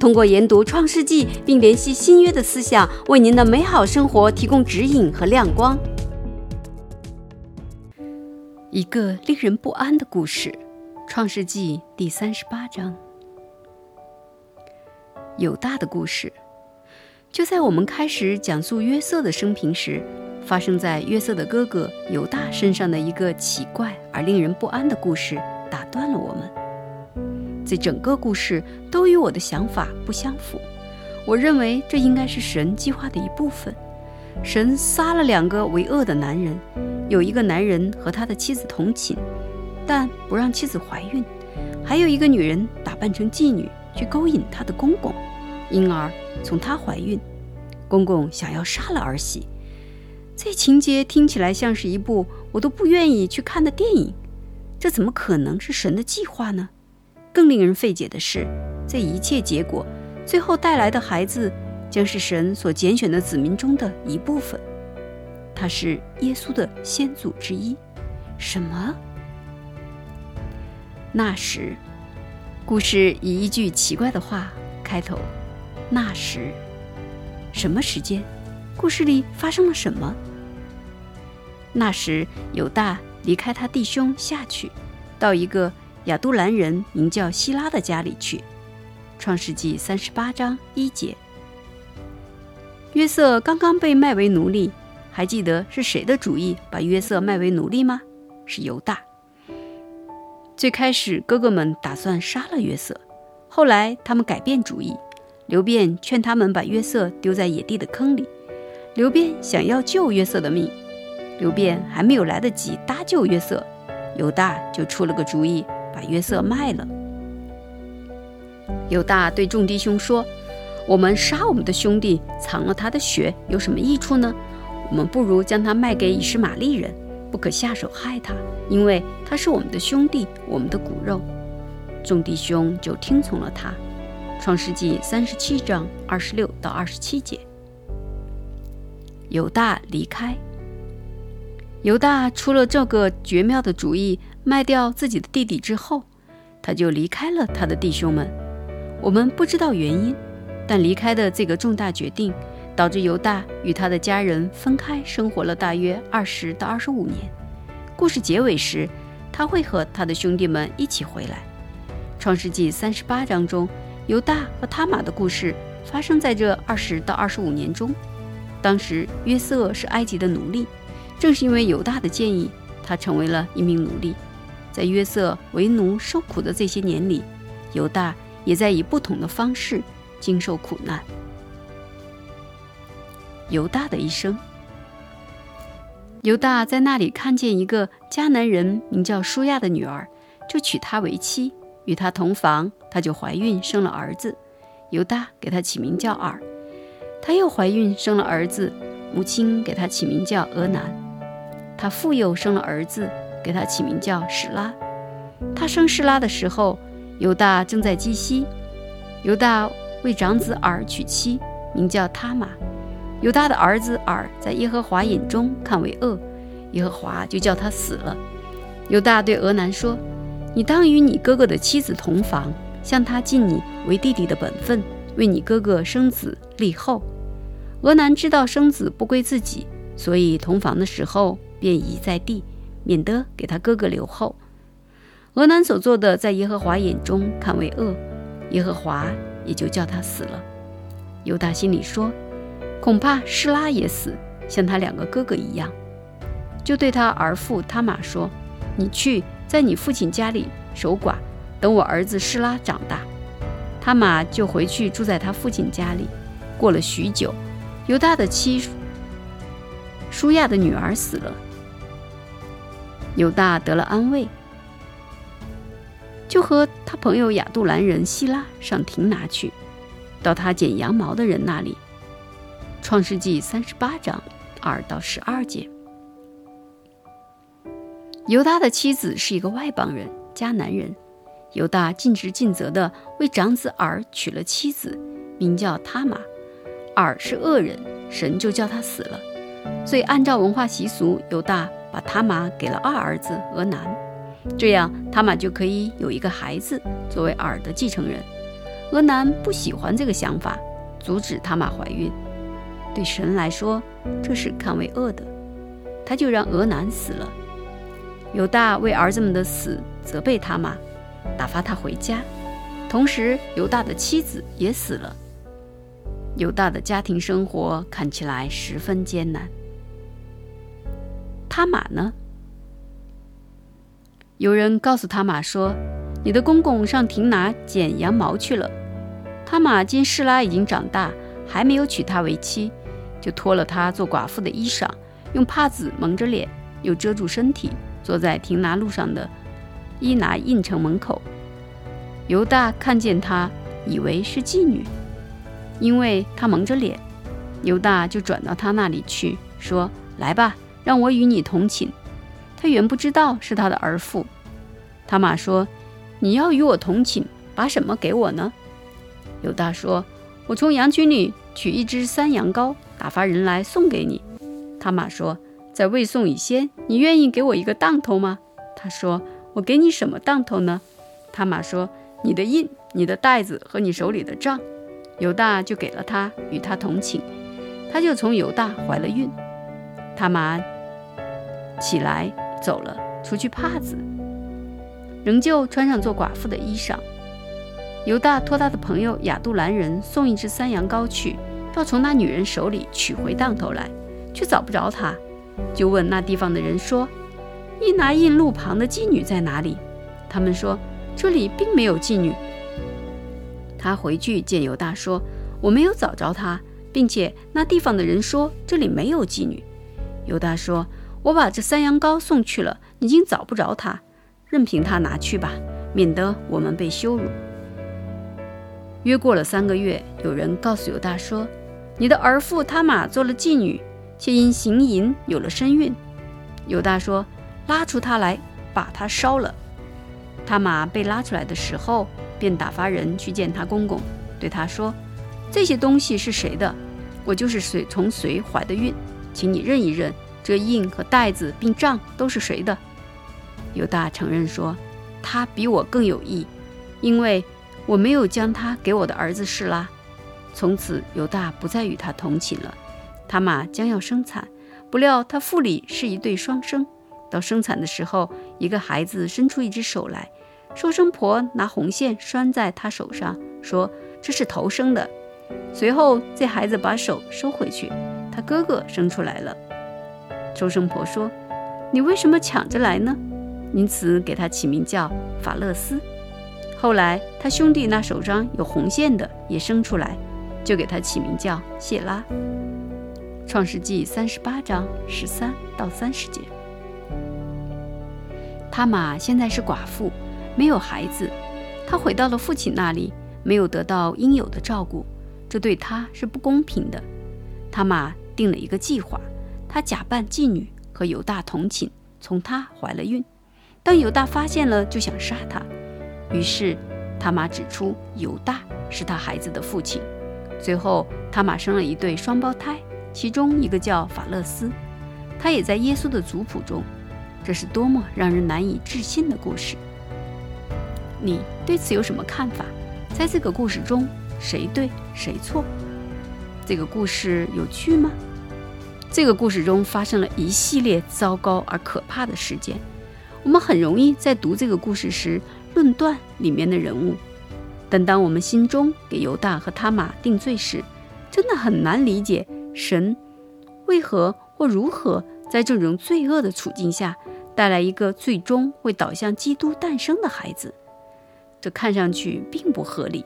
通过研读创世纪并联系新约的思想，为您的美好生活提供指引和亮光。一个令人不安的故事，《创世纪》第三十八章。犹大的故事，就在我们开始讲述约瑟的生平时，发生在约瑟的哥哥犹大身上的一个奇怪而令人不安的故事，打断了我们。这整个故事都与我的想法不相符。我认为这应该是神计划的一部分。神杀了两个为恶的男人，有一个男人和他的妻子同寝，但不让妻子怀孕；还有一个女人打扮成妓女去勾引他的公公，因而从她怀孕。公公想要杀了儿媳。这情节听起来像是一部我都不愿意去看的电影。这怎么可能是神的计划呢？更令人费解的是，这一切结果最后带来的孩子，将是神所拣选的子民中的一部分。他是耶稣的先祖之一。什么？那时，故事以一句奇怪的话开头：“那时，什么时间？故事里发生了什么？”那时，犹大离开他弟兄下去，到一个亚杜兰人名叫希拉的家里去。创世纪三十八章一节。约瑟刚刚被卖为奴隶，还记得是谁的主意把约瑟卖为奴隶吗？是犹大。最开始，哥哥们打算杀了约瑟，后来他们改变主意。刘辩劝他们把约瑟丢在野地的坑里。刘辩想要救约瑟的命。刘辩还没有来得及搭救约瑟，犹大就出了个主意，把约瑟卖了。犹大对众弟兄说：“我们杀我们的兄弟，藏了他的血，有什么益处呢？我们不如将他卖给以实玛利人，不可下手害他，因为他是我们的兄弟，我们的骨肉。”众弟兄就听从了他。创世纪三十七章二十六到二十七节。犹大离开。犹大出了这个绝妙的主意，卖掉自己的弟弟之后，他就离开了他的弟兄们。我们不知道原因，但离开的这个重大决定，导致犹大与他的家人分开生活了大约二十到二十五年。故事结尾时，他会和他的兄弟们一起回来。创世纪三十八章中，犹大和他玛的故事发生在这二十到二十五年中。当时约瑟是埃及的奴隶。正是因为犹大的建议，他成为了一名奴隶。在约瑟为奴受苦的这些年里，犹大也在以不同的方式经受苦难。犹大的一生，犹大在那里看见一个迦南人名叫舒亚的女儿，就娶她为妻，与她同房，她就怀孕生了儿子。犹大给他起名叫尔。她又怀孕生了儿子，母亲给他起名叫俄南。他复又生了儿子，给他起名叫史拉。他生史拉的时候，犹大正在基西。犹大为长子尔娶妻，名叫他玛。犹大的儿子尔在耶和华眼中看为恶，耶和华就叫他死了。犹大对俄南说：“你当与你哥哥的妻子同房，向他尽你为弟弟的本分，为你哥哥生子立后。”俄南知道生子不归自己，所以同房的时候。便移在地，免得给他哥哥留后。俄南所做的，在耶和华眼中看为恶，耶和华也就叫他死了。犹大心里说：“恐怕施拉也死，像他两个哥哥一样。”就对他儿父他玛说：“你去在你父亲家里守寡，等我儿子施拉长大。”他玛就回去住在他父亲家里。过了许久，犹大的妻舒亚的女儿死了。犹大得了安慰，就和他朋友亚杜兰人希拉上亭拿去。到他剪羊毛的人那里。创世纪三十八章二到十二节。犹大的妻子是一个外邦人，迦南人。犹大尽职尽责地为长子尔娶了妻子，名叫他玛。尔是恶人，神就叫他死了。所以按照文化习俗，犹大把他玛给了二儿子俄南，这样他玛就可以有一个孩子作为尔的继承人。俄南不喜欢这个想法，阻止他玛怀孕。对神来说，这是看为恶的，他就让俄南死了。犹大为儿子们的死责备他玛，打发他回家。同时，犹大的妻子也死了。犹大的家庭生活看起来十分艰难。他玛呢？有人告诉他玛说：“你的公公上亭拿剪羊毛去了。”他玛见示拉已经长大，还没有娶她为妻，就脱了她做寡妇的衣裳，用帕子蒙着脸，又遮住身体。坐在亭拿路上的伊拿印城门口，犹大看见他，以为是妓女，因为他蒙着脸。犹大就转到他那里去，说：“来吧，让我与你同寝。”他原不知道是他的儿妇。他玛说：“你要与我同寝，把什么给我呢？”犹大说：“我从羊群里取一只山羊羔，打发人来送给你。”他玛说。在未送以先，你愿意给我一个当头吗？他说：“我给你什么当头呢？”他玛说：“你的印、你的袋子和你手里的账。”犹大就给了他，与他同寝。他就从犹大怀了孕。他玛起来走了，除去帕子，仍旧穿上做寡妇的衣裳。犹大托他的朋友亚杜兰人送一只山羊羔去，要从那女人手里取回当头来，却找不着他。就问那地方的人说：“伊拿印路旁的妓女在哪里？”他们说：“这里并没有妓女。”他回去见犹大说：“我没有找着她，并且那地方的人说这里没有妓女。”犹大说：“我把这山羊羔送去了，已经找不着她，任凭他拿去吧，免得我们被羞辱。”约过了三个月，有人告诉犹大说：“你的儿妇他玛做了妓女。”却因行淫有了身孕，犹大说：“拉出他来，把他烧了。”他马被拉出来的时候，便打发人去见他公公，对他说：“这些东西是谁的？我就是谁从谁怀的孕，请你认一认，这印和袋子并账都是谁的？”犹大承认说：“他比我更有意，因为我没有将他给我的儿子示拉。”从此，犹大不再与他同寝了。他玛将要生产，不料他腹里是一对双生。到生产的时候，一个孩子伸出一只手来，收生婆拿红线拴在他手上，说这是头生的。随后这孩子把手收回去，他哥哥生出来了。周生婆说：“你为什么抢着来呢？”因此给他起名叫法勒斯。后来他兄弟那手上有红线的也生出来，就给他起名叫谢拉。创世纪三十八章十三到三十节。他玛现在是寡妇，没有孩子。他回到了父亲那里，没有得到应有的照顾，这对他是不公平的。他玛定了一个计划，他假扮妓女和犹大同寝，从她怀了孕。当犹大发现了，就想杀他。于是他玛指出犹大是他孩子的父亲。最后他玛生了一对双胞胎。其中一个叫法勒斯，他也在耶稣的族谱中。这是多么让人难以置信的故事！你对此有什么看法？在这个故事中，谁对谁错？这个故事有趣吗？这个故事中发生了一系列糟糕而可怕的事件。我们很容易在读这个故事时论断里面的人物，但当我们心中给犹大和他玛定罪时，真的很难理解。神为何或如何在这种罪恶的处境下带来一个最终会导向基督诞生的孩子？这看上去并不合理。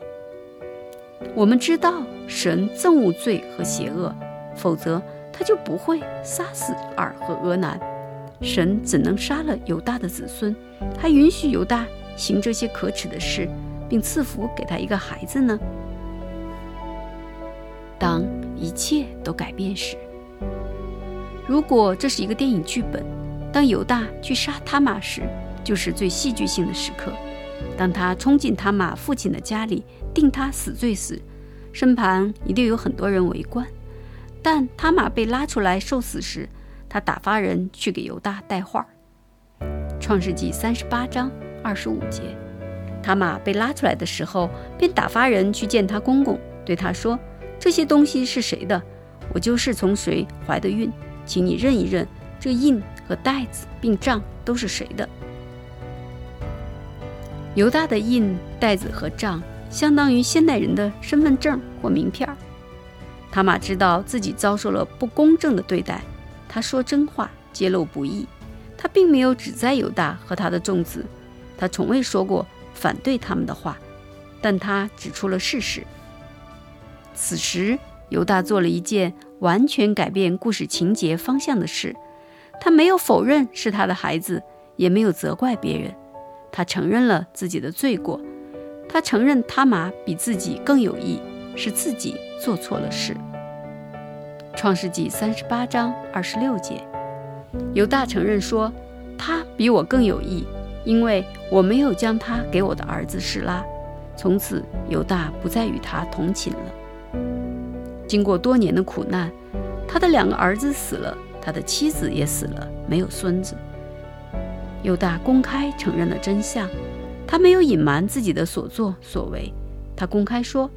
我们知道神憎恶罪和邪恶，否则他就不会杀死尔和俄南。神怎能杀了犹大的子孙，还允许犹大行这些可耻的事，并赐福给他一个孩子呢？当一切都改变时。如果这是一个电影剧本，当犹大去杀他玛时，就是最戏剧性的时刻。当他冲进他玛父亲的家里，定他死罪时，身旁一定有很多人围观。但他玛被拉出来受死时，他打发人去给犹大带话。创世纪三十八章二十五节，他玛被拉出来的时候，便打发人去见他公公，对他说：“这些东西是谁的？我就是从谁怀的孕。”请你认一认，这印和袋子并账都是谁的？犹大的印、袋子和账，相当于现代人的身份证或名片。塔玛知道自己遭受了不公正的对待，他说真话，揭露不义。他并没有指责犹大和他的众子，他从未说过反对他们的话，但他指出了事实。此时，犹大做了一件。完全改变故事情节方向的事，他没有否认是他的孩子，也没有责怪别人，他承认了自己的罪过，他承认他玛比自己更有义，是自己做错了事。创世纪三十八章二十六节，犹大承认说，他比我更有义，因为我没有将他给我的儿子示拉。从此，犹大不再与他同寝了。经过多年的苦难，他的两个儿子死了，他的妻子也死了，没有孙子。犹大公开承认了真相，他没有隐瞒自己的所作所为，他公开说，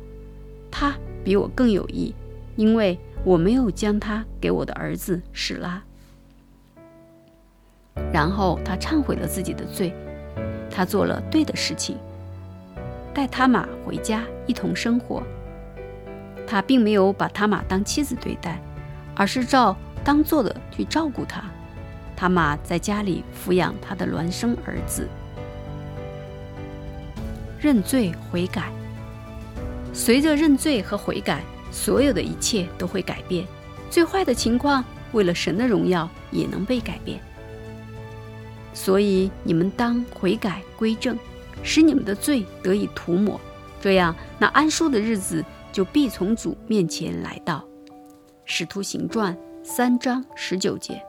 他比我更有益，因为我没有将他给我的儿子史拉。然后他忏悔了自己的罪，他做了对的事情，带他玛回家一同生活。他并没有把他玛当妻子对待，而是照当做的去照顾他。他玛在家里抚养他的孪生儿子。认罪悔改，随着认罪和悔改，所有的一切都会改变。最坏的情况，为了神的荣耀，也能被改变。所以你们当悔改归正，使你们的罪得以涂抹，这样那安舒的日子。就必从主面前来到，《使徒行传》三章十九节。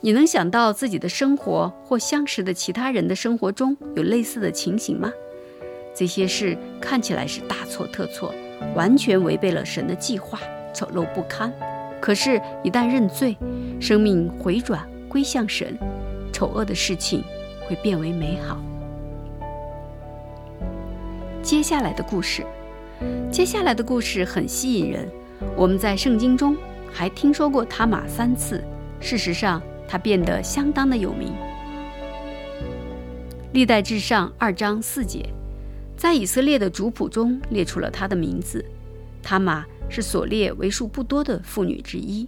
你能想到自己的生活或相识的其他人的生活中有类似的情形吗？这些事看起来是大错特错，完全违背了神的计划，丑陋不堪。可是，一旦认罪，生命回转归向神，丑恶的事情会变为美好。接下来的故事。接下来的故事很吸引人。我们在圣经中还听说过塔玛三次。事实上，他变得相当的有名。历代志上二章四节，在以色列的族谱中列出了他的名字。他玛是所列为数不多的妇女之一。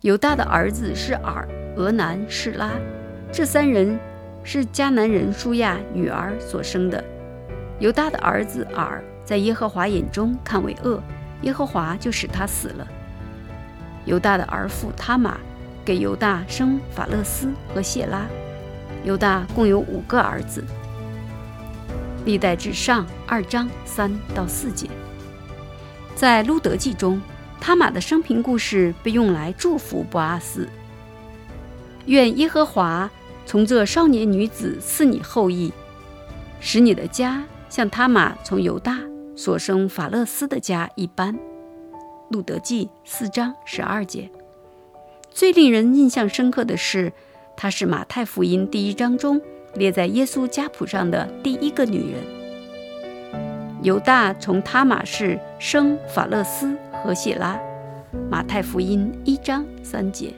犹大的儿子是尔、俄南、示拉，这三人是迦南人舒亚女儿所生的。犹大的儿子尔在耶和华眼中看为恶，耶和华就使他死了。犹大的儿妇他玛给犹大生法勒斯和谢拉。犹大共有五个儿子。历代至上二章三到四节，在路德记中，他玛的生平故事被用来祝福波阿斯。愿耶和华从这少年女子赐你后裔，使你的家。像他玛从犹大所生法勒斯的家一般，路德记四章十二节。最令人印象深刻的是，她是马太福音第一章中列在耶稣家谱上的第一个女人。犹大从他玛氏生法勒斯和谢拉，马太福音一章三节。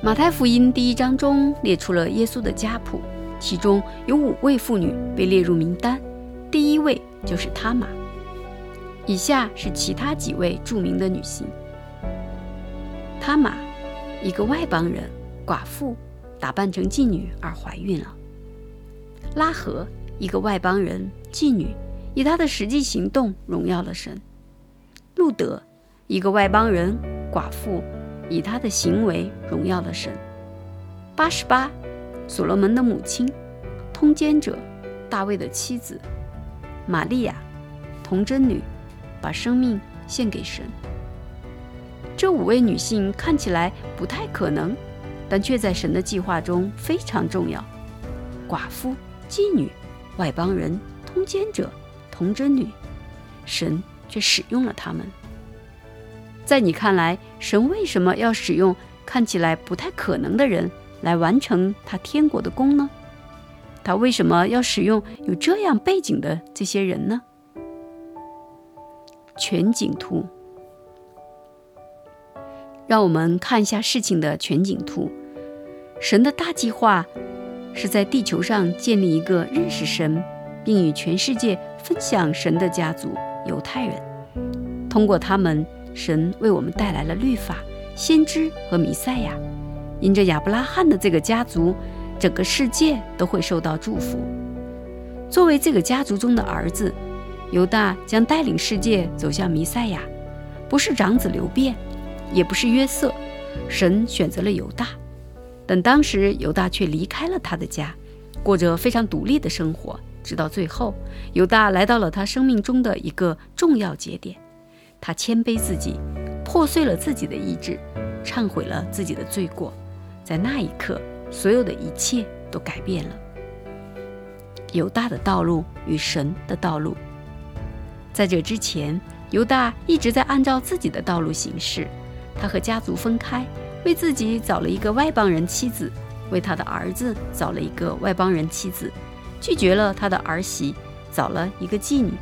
马太福音第一章中列出了耶稣的家谱。其中有五位妇女被列入名单，第一位就是他玛。以下是其他几位著名的女性：他玛，一个外邦人，寡妇，打扮成妓女而怀孕了；拉合，一个外邦人，妓女，以她的实际行动荣耀了神；路德，一个外邦人，寡妇，以她的行为荣耀了神；八十八。所罗门的母亲，通奸者大卫的妻子玛利亚，童贞女，把生命献给神。这五位女性看起来不太可能，但却在神的计划中非常重要。寡妇、妓女、外邦人、通奸者、童贞女，神却使用了他们。在你看来，神为什么要使用看起来不太可能的人来完成他天国的功呢？他为什么要使用有这样背景的这些人呢？全景图，让我们看一下事情的全景图。神的大计划是在地球上建立一个认识神，并与全世界分享神的家族——犹太人。通过他们。神为我们带来了律法、先知和弥赛亚。因着亚伯拉罕的这个家族，整个世界都会受到祝福。作为这个家族中的儿子，犹大将带领世界走向弥赛亚。不是长子刘辩，也不是约瑟，神选择了犹大。但当时犹大却离开了他的家，过着非常独立的生活。直到最后，犹大来到了他生命中的一个重要节点。他谦卑自己，破碎了自己的意志，忏悔了自己的罪过。在那一刻，所有的一切都改变了。犹大的道路与神的道路，在这之前，犹大一直在按照自己的道路行事。他和家族分开，为自己找了一个外邦人妻子，为他的儿子找了一个外邦人妻子，拒绝了他的儿媳，找了一个妓女。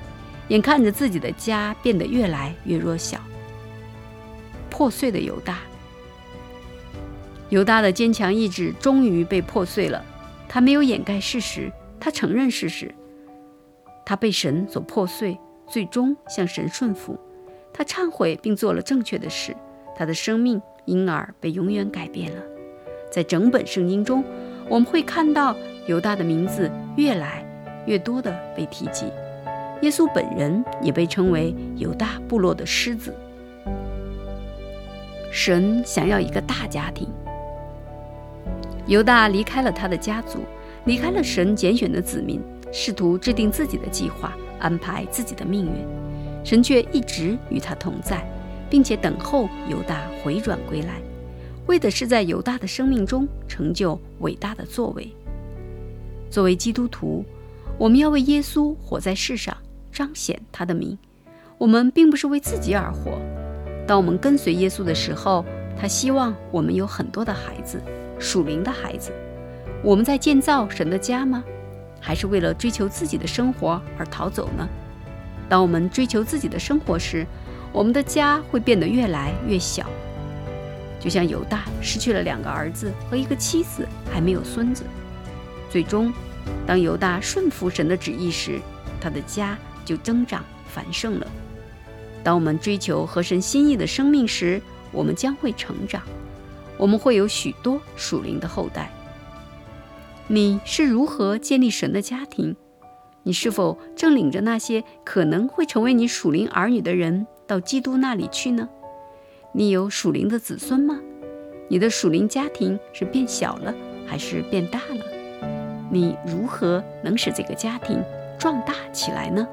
眼看着自己的家变得越来越弱小，破碎的犹大，犹大的坚强意志终于被破碎了。他没有掩盖事实，他承认事实。他被神所破碎，最终向神顺服。他忏悔并做了正确的事，他的生命因而被永远改变了。在整本圣经中，我们会看到犹大的名字越来越多的被提及。耶稣本人也被称为犹大部落的狮子。神想要一个大家庭。犹大离开了他的家族，离开了神拣选的子民，试图制定自己的计划，安排自己的命运。神却一直与他同在，并且等候犹大回转归来，为的是在犹大的生命中成就伟大的作为。作为基督徒，我们要为耶稣活在世上。彰显他的名，我们并不是为自己而活。当我们跟随耶稣的时候，他希望我们有很多的孩子，属灵的孩子。我们在建造神的家吗？还是为了追求自己的生活而逃走呢？当我们追求自己的生活时，我们的家会变得越来越小，就像犹大失去了两个儿子和一个妻子，还没有孙子。最终，当犹大顺服神的旨意时，他的家。就增长繁盛了。当我们追求合神心意的生命时，我们将会成长，我们会有许多属灵的后代。你是如何建立神的家庭？你是否正领着那些可能会成为你属灵儿女的人到基督那里去呢？你有属灵的子孙吗？你的属灵家庭是变小了还是变大了？你如何能使这个家庭壮大起来呢？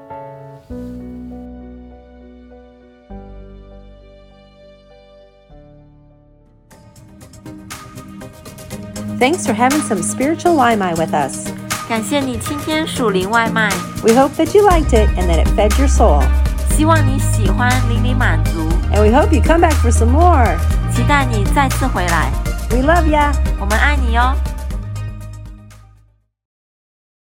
Thanks for having some spiritual Limai with us. 感谢你今天属灵外卖。We hope that you liked it and that it fed your soul. 希望你喜欢，淋漓满足。And we hope you come back for some more. 期待你再次回来。We love ya. 我们爱你哟。